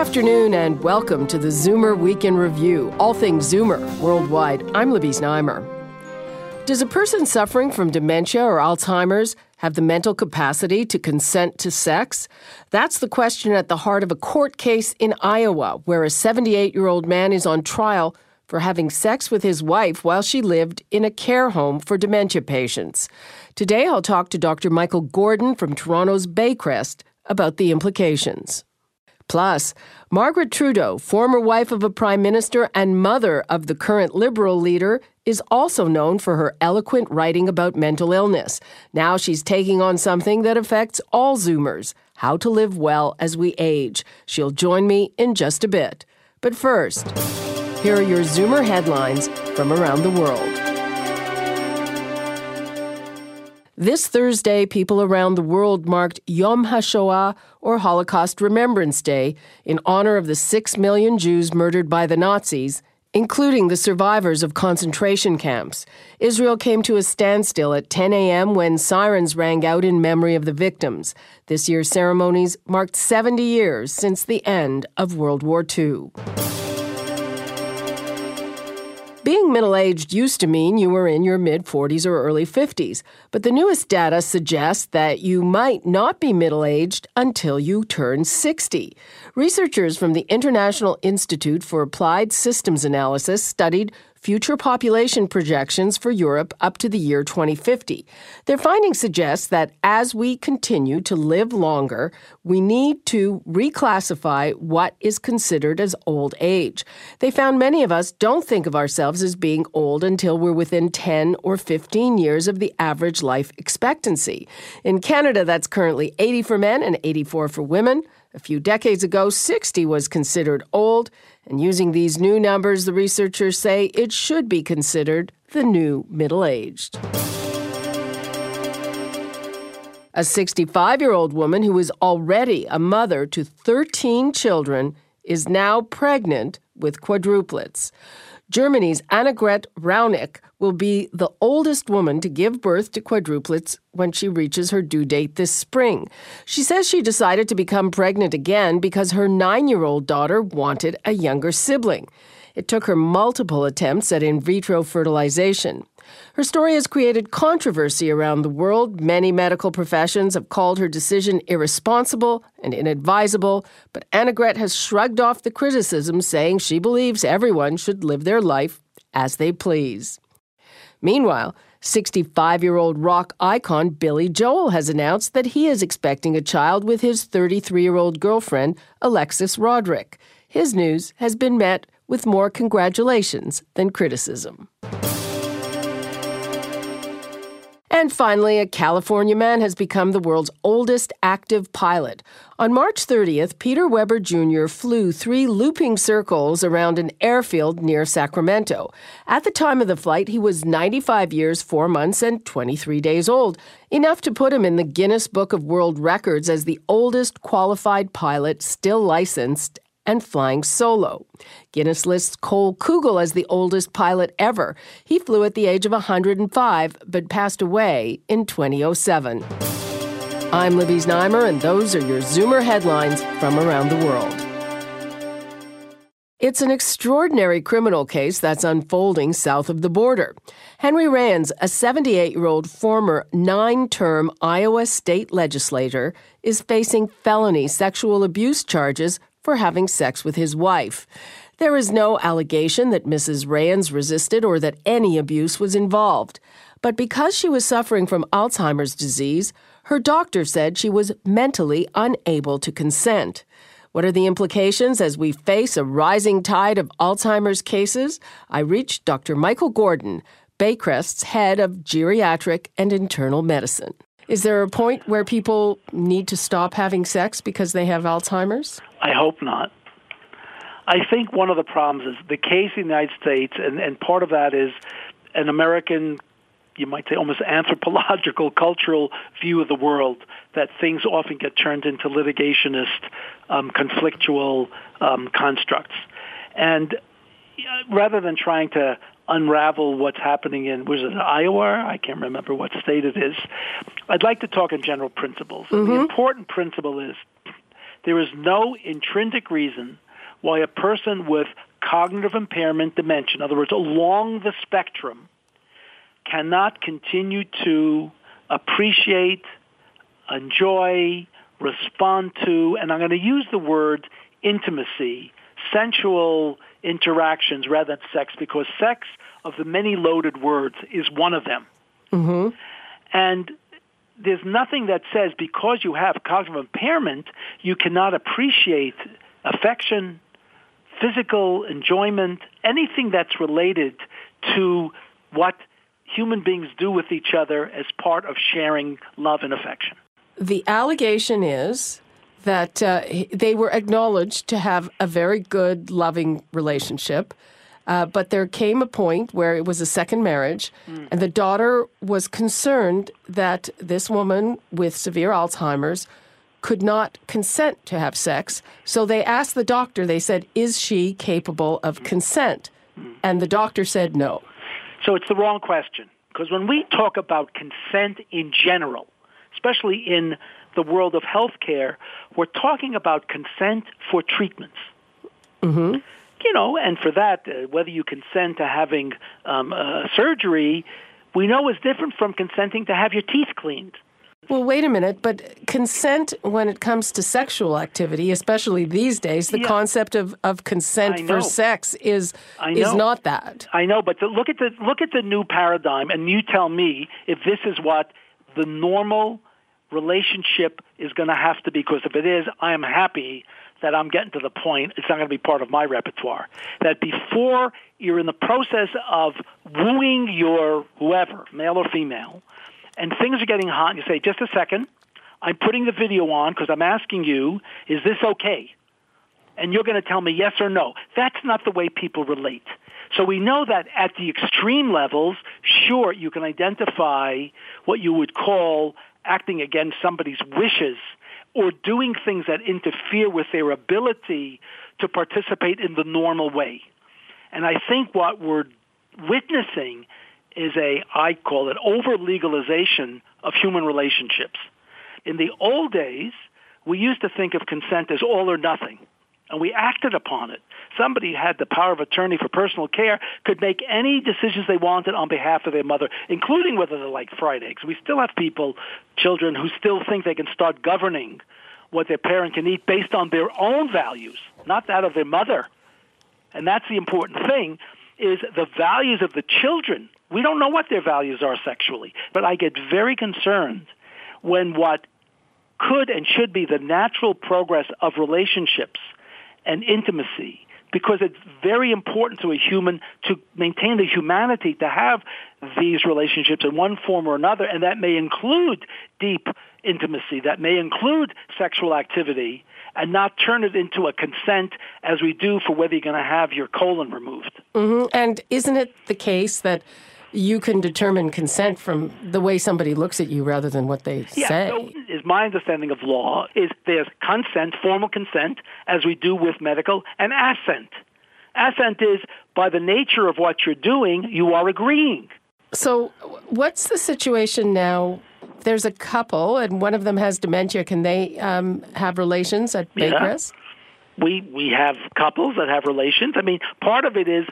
Afternoon and welcome to the Zoomer Week in Review, all things Zoomer worldwide. I'm Libby Znaimer. Does a person suffering from dementia or Alzheimer's have the mental capacity to consent to sex? That's the question at the heart of a court case in Iowa, where a 78 year old man is on trial for having sex with his wife while she lived in a care home for dementia patients. Today, I'll talk to Dr. Michael Gordon from Toronto's Baycrest about the implications. Plus, Margaret Trudeau, former wife of a prime minister and mother of the current Liberal leader, is also known for her eloquent writing about mental illness. Now she's taking on something that affects all Zoomers how to live well as we age. She'll join me in just a bit. But first, here are your Zoomer headlines from around the world. This Thursday, people around the world marked Yom HaShoah, or Holocaust Remembrance Day, in honor of the six million Jews murdered by the Nazis, including the survivors of concentration camps. Israel came to a standstill at 10 a.m. when sirens rang out in memory of the victims. This year's ceremonies marked 70 years since the end of World War II. Being middle aged used to mean you were in your mid 40s or early 50s, but the newest data suggests that you might not be middle aged until you turn 60. Researchers from the International Institute for Applied Systems Analysis studied future population projections for Europe up to the year 2050. Their findings suggest that as we continue to live longer, we need to reclassify what is considered as old age. They found many of us don't think of ourselves as being old until we're within 10 or 15 years of the average life expectancy. In Canada, that's currently 80 for men and 84 for women. A few decades ago, 60 was considered old, and using these new numbers, the researchers say it should be considered the new middle aged. A 65 year old woman who is already a mother to 13 children is now pregnant with quadruplets. Germany's Annegret Raunigk will be the oldest woman to give birth to quadruplets when she reaches her due date this spring. She says she decided to become pregnant again because her nine year old daughter wanted a younger sibling. It took her multiple attempts at in vitro fertilization. Her story has created controversy around the world. Many medical professions have called her decision irresponsible and inadvisable, but Annegret has shrugged off the criticism, saying she believes everyone should live their life as they please. Meanwhile, 65 year old rock icon Billy Joel has announced that he is expecting a child with his 33 year old girlfriend, Alexis Roderick. His news has been met with more congratulations than criticism. And finally, a California man has become the world's oldest active pilot. On March 30th, Peter Weber Jr. flew three looping circles around an airfield near Sacramento. At the time of the flight, he was 95 years, 4 months, and 23 days old, enough to put him in the Guinness Book of World Records as the oldest qualified pilot still licensed and flying solo. Guinness lists Cole Kugel as the oldest pilot ever. He flew at the age of 105 but passed away in 2007. I'm Libby Znaimer, and those are your Zoomer headlines from around the world. It's an extraordinary criminal case that's unfolding south of the border. Henry Rayhons, a 78 year old former nine term Iowa state legislator, is facing felony sexual abuse charges for having sex with his wife. There is no allegation that Mrs. Rayhons resisted or that any abuse was involved. But because she was suffering from Alzheimer's disease, her doctor said she was mentally unable to consent. What are the implications as we face a rising tide of Alzheimer's cases? I reached Dr. Michael Gordon, Baycrest's head of geriatric and internal medicine. Is there a point where people need to stop having sex because they have Alzheimer's? I hope not. I think one of the problems is the case in the United States, and, and part of that is an American, you might say almost anthropological, cultural view of the world, that things often get turned into litigationist, um, conflictual um, constructs. And uh, rather than trying to unravel what's happening in was it Iowa? I can't remember what state it is. I'd like to talk in general principles. Mm-hmm. The important principle is there is no intrinsic reason why a person with cognitive impairment dementia, in other words, along the spectrum, cannot continue to appreciate, enjoy, respond to, and I'm going to use the word intimacy, sensual interactions rather than sex, because sex, of the many loaded words, is one of them. Mm-hmm. And there's nothing that says because you have cognitive impairment, you cannot appreciate affection, physical enjoyment, anything that's related to what human beings do with each other as part of sharing love and affection. The allegation is that uh, they were acknowledged to have a very good, loving relationship. Uh, but there came a point where it was a second marriage, mm. and the daughter was concerned that this woman with severe Alzheimer's could not consent to have sex. So they asked the doctor, they said, Is she capable of consent? And the doctor said no. So it's the wrong question. Because when we talk about consent in general, especially in the world of healthcare, we're talking about consent for treatments. Mm-hmm. You know, and for that, uh, whether you consent to having um, uh, surgery, we know is different from consenting to have your teeth cleaned. Well, wait a minute, but consent when it comes to sexual activity, especially these days, the yeah. concept of, of consent for sex is is not that. I know, but the, look at the look at the new paradigm, and you tell me if this is what the normal relationship is going to have to be. Because if it is, I am happy that I'm getting to the point. It's not going to be part of my repertoire. That before you're in the process of wooing your whoever, male or female and things are getting hot, and you say, just a second, I'm putting the video on because I'm asking you, is this okay? And you're going to tell me yes or no. That's not the way people relate. So we know that at the extreme levels, sure, you can identify what you would call acting against somebody's wishes or doing things that interfere with their ability to participate in the normal way. And I think what we're witnessing is a, I call it, over legalization of human relationships. In the old days, we used to think of consent as all or nothing, and we acted upon it. Somebody had the power of attorney for personal care, could make any decisions they wanted on behalf of their mother, including whether they like fried eggs. We still have people, children, who still think they can start governing what their parent can eat based on their own values, not that of their mother. And that's the important thing is the values of the children we don't know what their values are sexually, but I get very concerned when what could and should be the natural progress of relationships and intimacy because it's very important to a human to maintain the humanity to have these relationships in one form or another, and that may include deep intimacy, that may include sexual activity, and not turn it into a consent as we do for whether you're going to have your colon removed. Mm-hmm. And isn't it the case that you can determine consent from the way somebody looks at you rather than what they yeah, say. So is my understanding of law is there's consent, formal consent, as we do with medical, and assent. Assent is by the nature of what you're doing, you are agreeing. So, what's the situation now? There's a couple, and one of them has dementia. Can they um, have relations at Baycrest? Yeah. We we have couples that have relations. I mean, part of it is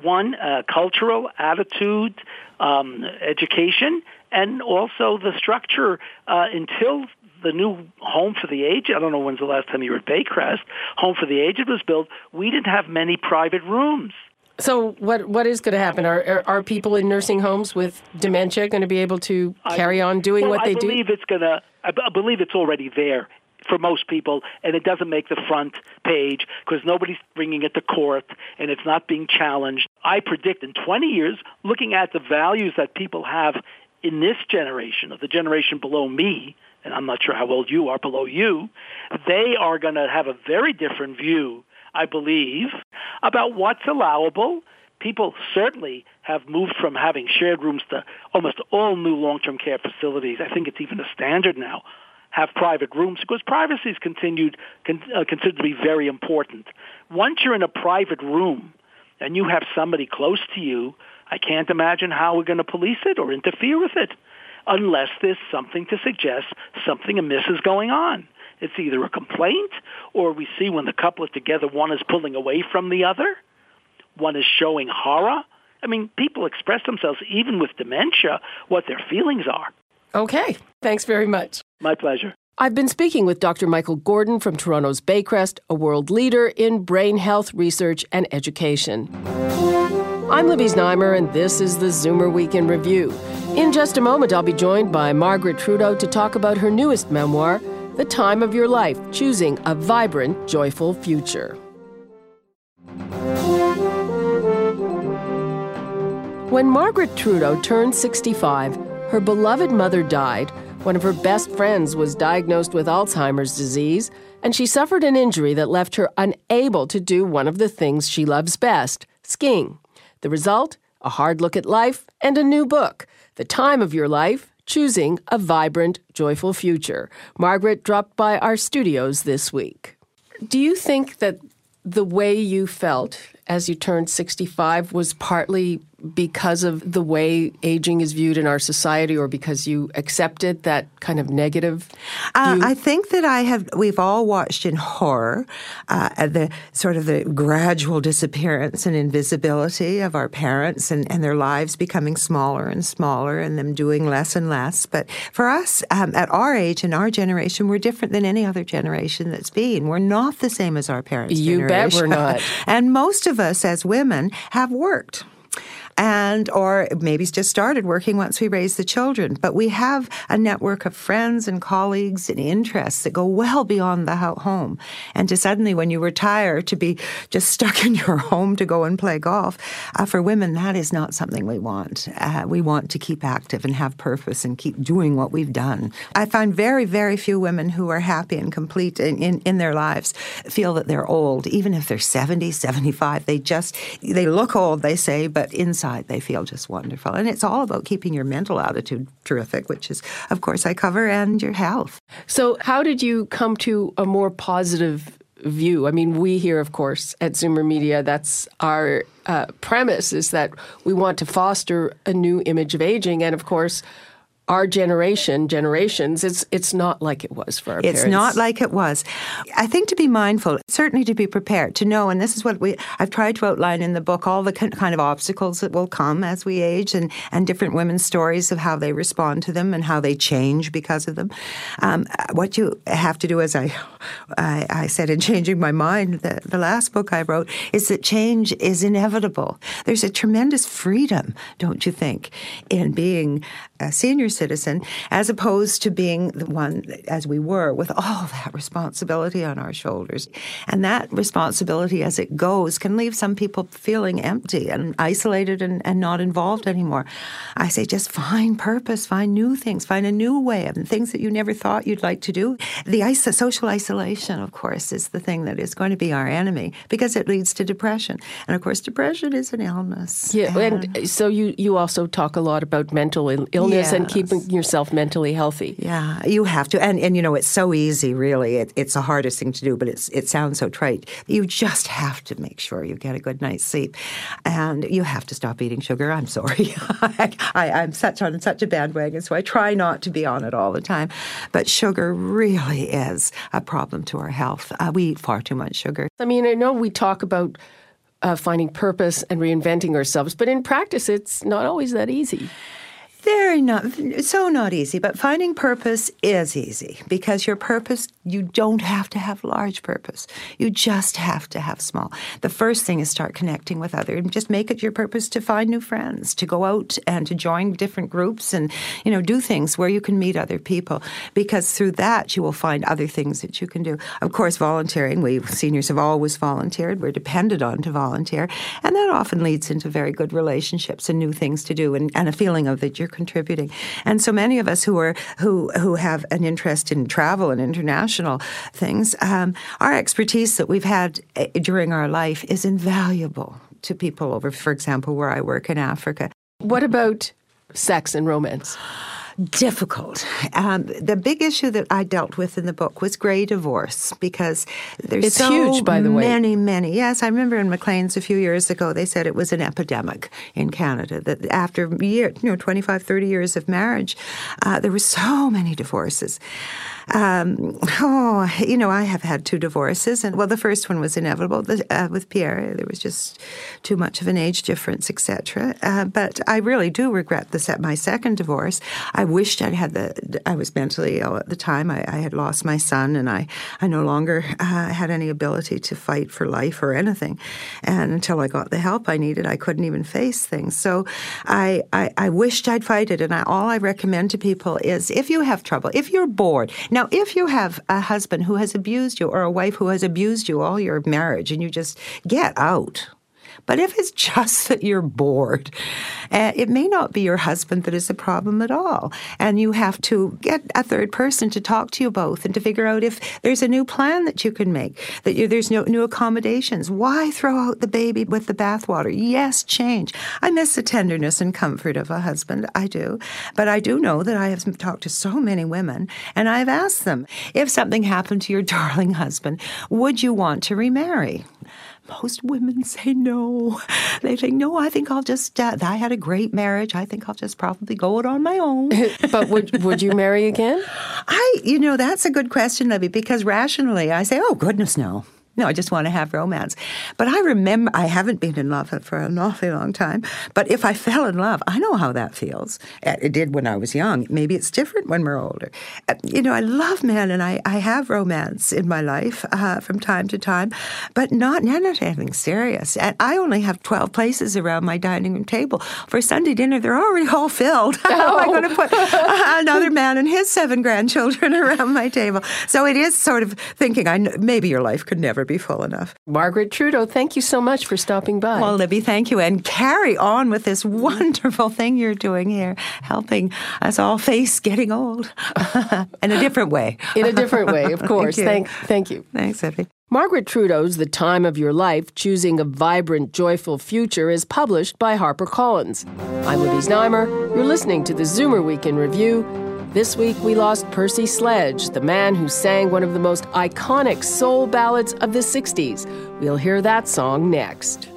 one, uh, cultural attitude, um, education, and also the structure uh, until the new home for the aged. I don't know when's the last time you were at Baycrest. Home for the aged was built. We didn't have many private rooms. So what what is going to happen? Are, are, are people in nursing homes with dementia going to be able to carry on doing well, what they do? I believe do? it's going to. I believe it's already there for most people, and it doesn't make the front page because nobody's bringing it to court and it's not being challenged. I predict in 20 years, looking at the values that people have in this generation, of the generation below me, and I'm not sure how old you are below you, they are going to have a very different view, I believe, about what's allowable. People certainly have moved from having shared rooms to almost all new long-term care facilities. I think it's even a standard now have private rooms because privacy is continued con, uh, considered to be very important. Once you're in a private room and you have somebody close to you, I can't imagine how we're going to police it or interfere with it unless there's something to suggest something amiss is going on. It's either a complaint or we see when the couple are together, one is pulling away from the other, one is showing horror. I mean, people express themselves even with dementia, what their feelings are. Okay. Thanks very much. My pleasure. I've been speaking with Dr. Michael Gordon from Toronto's Baycrest, a world leader in brain health research and education. I'm Libby Znaimer, and this is the Zoomer Week in Review. In just a moment, I'll be joined by Margaret Trudeau to talk about her newest memoir, The Time of Your Life Choosing a Vibrant, Joyful Future. When Margaret Trudeau turned 65, her beloved mother died. One of her best friends was diagnosed with Alzheimer's disease, and she suffered an injury that left her unable to do one of the things she loves best skiing. The result? A hard look at life and a new book, The Time of Your Life Choosing a Vibrant, Joyful Future. Margaret dropped by our studios this week. Do you think that the way you felt as you turned 65 was partly because of the way aging is viewed in our society or because you accepted that kind of negative uh, I think that I have we've all watched in horror uh, the sort of the gradual disappearance and invisibility of our parents and, and their lives becoming smaller and smaller and them doing less and less. But for us um, at our age and our generation we're different than any other generation that's been. We're not the same as our parents you generation. bet we're not. And most of us as women have worked and or maybe just started working once we raised the children. But we have a network of friends and colleagues and interests that go well beyond the home. And to suddenly, when you retire, to be just stuck in your home to go and play golf, uh, for women, that is not something we want. Uh, we want to keep active and have purpose and keep doing what we've done. I find very, very few women who are happy and complete in, in, in their lives feel that they're old, even if they're 70, 75. They just, they look old, they say, but inside they feel just wonderful. And it's all about keeping your mental attitude terrific, which is, of course, I cover, and your health. So, how did you come to a more positive view? I mean, we here, of course, at Zoomer Media, that's our uh, premise is that we want to foster a new image of aging. And of course, our generation, generations, it's it's not like it was for our it's parents. It's not like it was. I think to be mindful, certainly to be prepared, to know, and this is what we I've tried to outline in the book, all the kind of obstacles that will come as we age, and and different women's stories of how they respond to them and how they change because of them. Um, what you have to do, as I, I, I said in changing my mind, the, the last book I wrote, is that change is inevitable. There's a tremendous freedom, don't you think, in being a senior citizen, as opposed to being the one, as we were, with all that responsibility on our shoulders. And that responsibility, as it goes, can leave some people feeling empty and isolated and, and not involved anymore. I say just find purpose, find new things, find a new way, and things that you never thought you'd like to do. The iso- social isolation, of course, is the thing that is going to be our enemy because it leads to depression. And of course, depression is an illness. Yeah, and, and so you, you also talk a lot about mental illness and keep keeping yourself mentally healthy. Yeah, you have to. And, and you know, it's so easy, really. It, it's the hardest thing to do, but it's, it sounds so trite. You just have to make sure you get a good night's sleep. And you have to stop eating sugar. I'm sorry. I, am such on such a bandwagon, so I try not to be on it all the time. But sugar really is a problem to our health. Uh, we eat far too much sugar. I mean, I know we talk about uh, finding purpose and reinventing ourselves, but in practice, it's not always that easy. Very not so not easy, but finding purpose is easy because your purpose you don't have to have large purpose. You just have to have small. The first thing is start connecting with others and just make it your purpose to find new friends, to go out and to join different groups and you know do things where you can meet other people because through that you will find other things that you can do. Of course, volunteering. We seniors have always volunteered. We're depended on to volunteer, and that often leads into very good relationships and new things to do and, and a feeling of that you're contributing. And so many of us who are who who have an interest in travel and international things, um, our expertise that we've had eh, during our life is invaluable to people over, for example, where I work in Africa. What about sex and romance? Difficult. Um, the big issue that I dealt with in the book was grey divorce because there's it's so huge, by the way. many, many. Yes, I remember in Maclean's a few years ago they said it was an epidemic in Canada that after year, you know, 25, 30 years of marriage, uh, there were so many divorces. Um, oh, you know, I have had two divorces, and well, the first one was inevitable the, uh, with Pierre. There was just too much of an age difference, etc. Uh, but I really do regret this at my second divorce. I wished I'd had the. I was mentally ill at the time. I, I had lost my son, and I I no longer uh, had any ability to fight for life or anything. And until I got the help I needed, I couldn't even face things. So I I, I wished I'd fight it, and I, all I recommend to people is if you have trouble, if you're bored. Now, if you have a husband who has abused you or a wife who has abused you all your marriage and you just get out, but if it's just that you're bored, uh, it may not be your husband that is the problem at all. And you have to get a third person to talk to you both and to figure out if there's a new plan that you can make, that you, there's no new accommodations. Why throw out the baby with the bathwater? Yes, change. I miss the tenderness and comfort of a husband. I do. But I do know that I have talked to so many women and I've asked them if something happened to your darling husband, would you want to remarry? Most women say no. They think, no, I think I'll just, uh, I had a great marriage. I think I'll just probably go it on my own. but would, would you marry again? I, you know, that's a good question, Libby, because rationally I say, oh, goodness, no. No, I just want to have romance. But I remember, I haven't been in love for an awfully long time. But if I fell in love, I know how that feels. It did when I was young. Maybe it's different when we're older. Uh, you know, I love men and I, I have romance in my life uh, from time to time, but not, not anything serious. And I only have 12 places around my dining room table. For Sunday dinner, they're already all filled. How am I going to put another man and his seven grandchildren around my table? So it is sort of thinking, I maybe your life could never be full enough. Margaret Trudeau, thank you so much for stopping by. Well, Libby, thank you. And carry on with this wonderful thing you're doing here, helping us all face getting old in a different way. In a different way, of course. thank, you. thank, thank you. Thanks, Libby. Margaret Trudeau's The Time of Your Life Choosing a Vibrant, Joyful Future is published by HarperCollins. I'm Libby Znaimer. You're listening to the Zoomer Week in Review. This week, we lost Percy Sledge, the man who sang one of the most iconic soul ballads of the 60s. We'll hear that song next.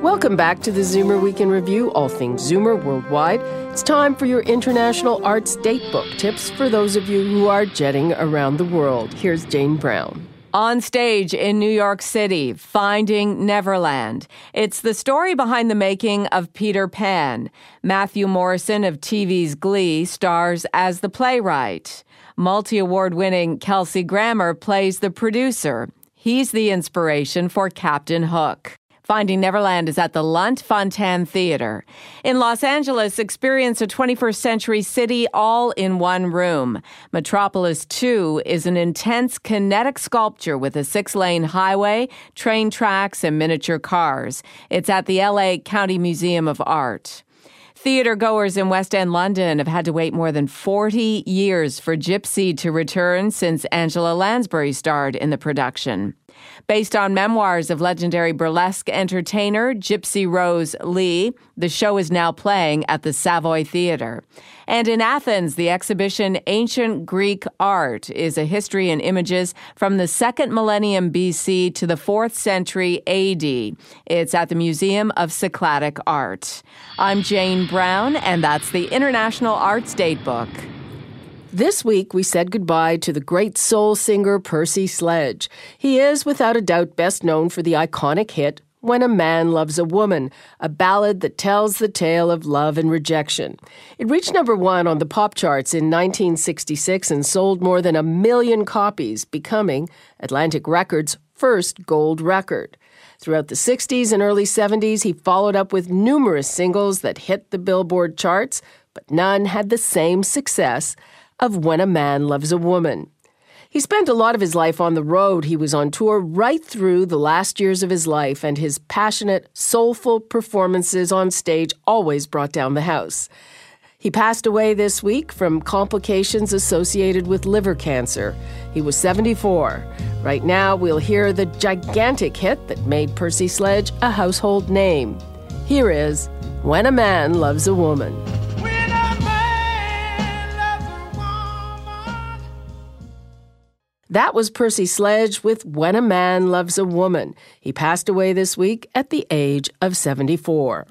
Welcome back to the Zoomer Week in Review, all things Zoomer worldwide. It's time for your International Arts Datebook tips for those of you who are jetting around the world. Here's Jane Brown. On stage in New York City, Finding Neverland. It's the story behind the making of Peter Pan. Matthew Morrison of TV's Glee stars as the playwright. Multi award winning Kelsey Grammer plays the producer. He's the inspiration for Captain Hook. Finding Neverland is at the Lunt Fontanne Theater. In Los Angeles, experience a 21st century city all in one room. Metropolis 2 is an intense kinetic sculpture with a six lane highway, train tracks, and miniature cars. It's at the LA County Museum of Art. Theater goers in West End London have had to wait more than 40 years for Gypsy to return since Angela Lansbury starred in the production. Based on memoirs of legendary burlesque entertainer Gypsy Rose Lee, the show is now playing at the Savoy Theater. And in Athens, the exhibition Ancient Greek Art is a history and images from the second millennium BC to the fourth century AD. It's at the Museum of Cycladic Art. I'm Jane Brown, and that's the International Arts Datebook. This week, we said goodbye to the great soul singer Percy Sledge. He is, without a doubt, best known for the iconic hit When a Man Loves a Woman, a ballad that tells the tale of love and rejection. It reached number one on the pop charts in 1966 and sold more than a million copies, becoming Atlantic Records' first gold record. Throughout the 60s and early 70s, he followed up with numerous singles that hit the Billboard charts, but none had the same success of When a Man Loves a Woman. He spent a lot of his life on the road. He was on tour right through the last years of his life, and his passionate, soulful performances on stage always brought down the house. He passed away this week from complications associated with liver cancer. He was 74. Right now, we'll hear the gigantic hit that made Percy Sledge a household name. Here is When a Man Loves a Woman. That was Percy Sledge with When a Man Loves a Woman. He passed away this week at the age of 74.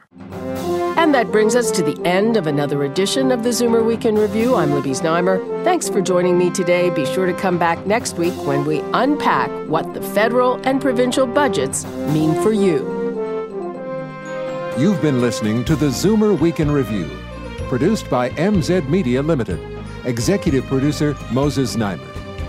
And that brings us to the end of another edition of the Zoomer Week in Review. I'm Libby Znaimer. Thanks for joining me today. Be sure to come back next week when we unpack what the federal and provincial budgets mean for you. You've been listening to the Zoomer Week in Review, produced by MZ Media Limited. Executive producer Moses Znaimer.